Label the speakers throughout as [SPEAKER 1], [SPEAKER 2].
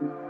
[SPEAKER 1] you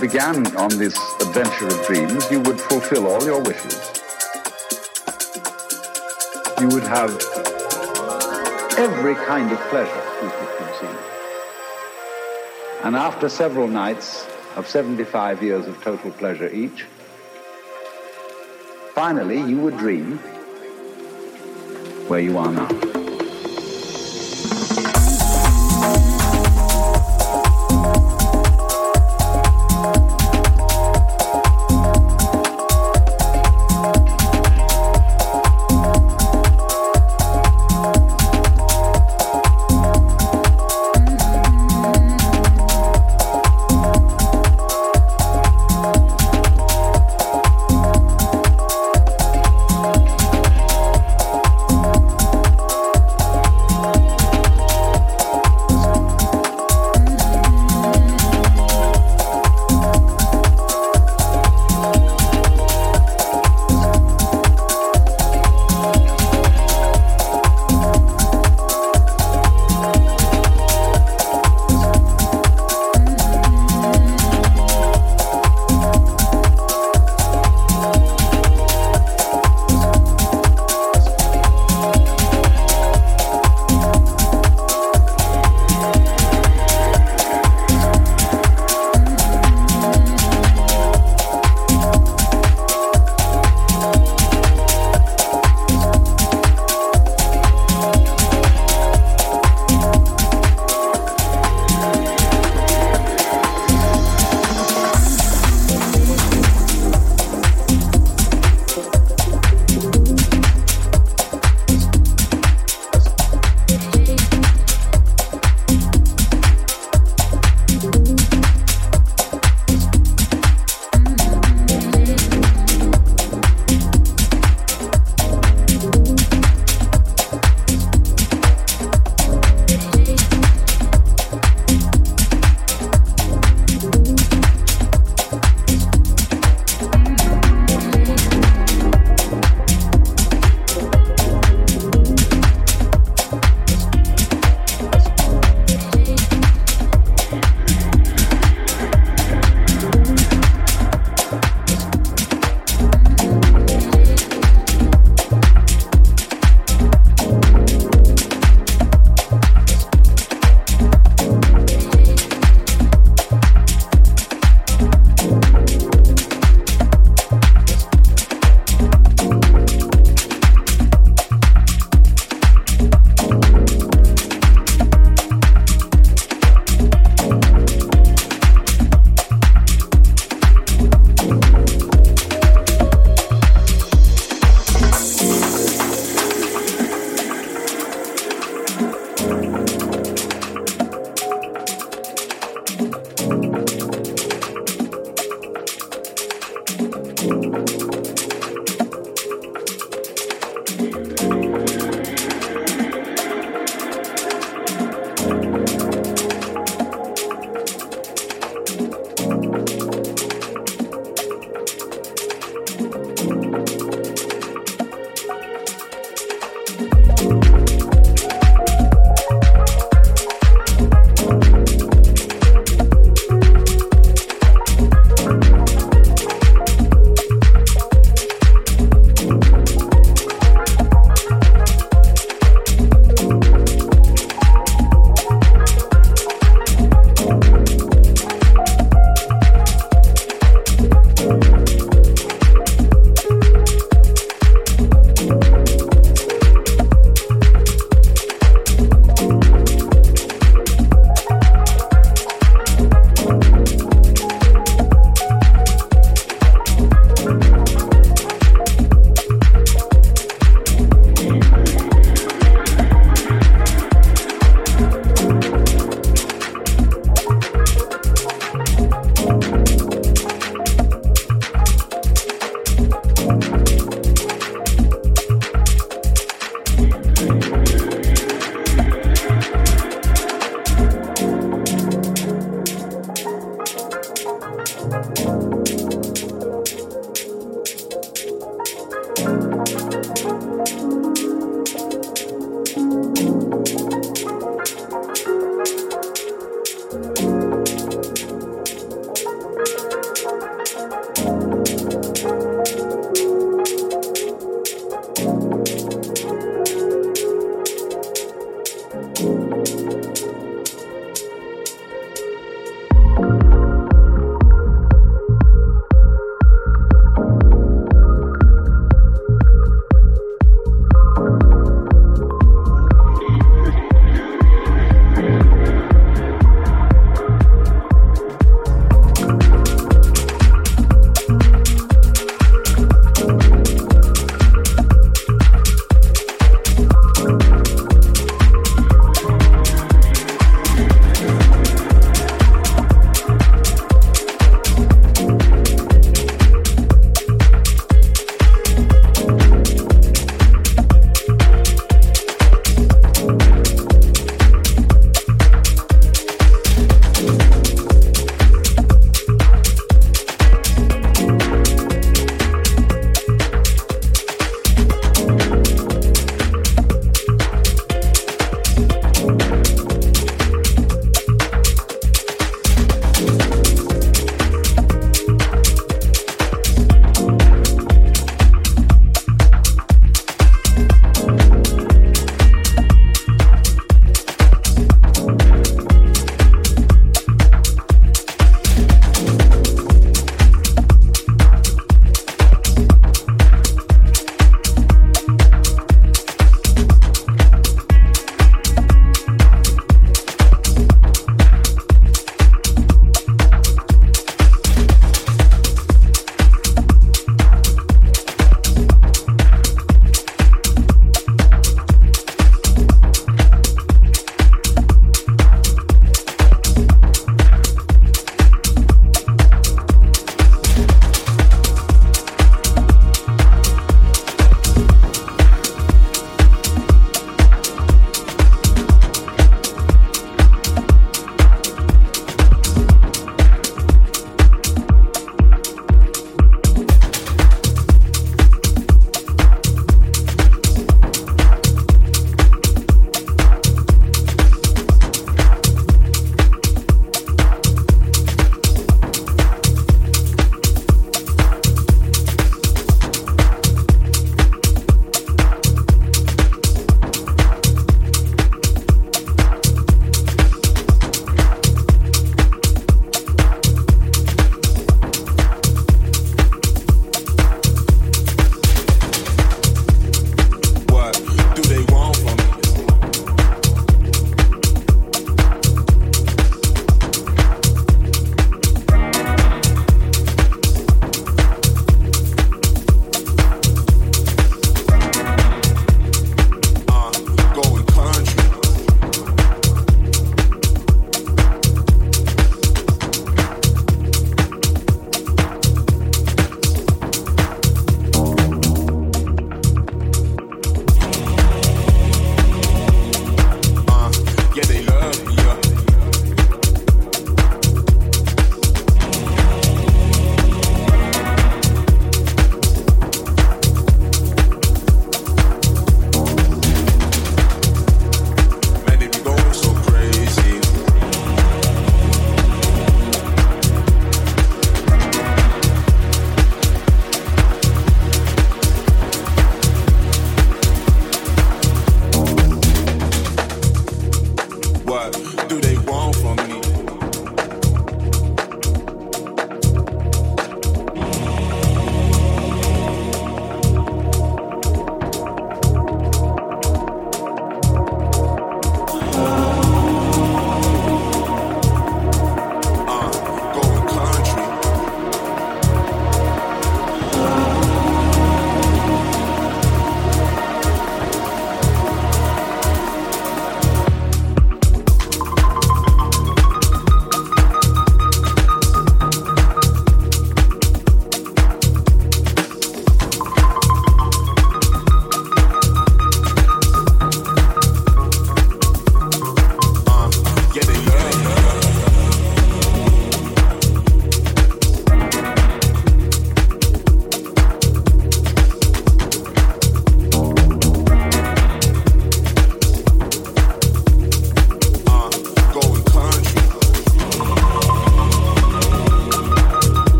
[SPEAKER 1] began on this adventure of dreams, you would fulfill all your wishes. You would have every kind of pleasure you could conceive. And after several nights of 75 years of total pleasure each, finally you would dream where you are now.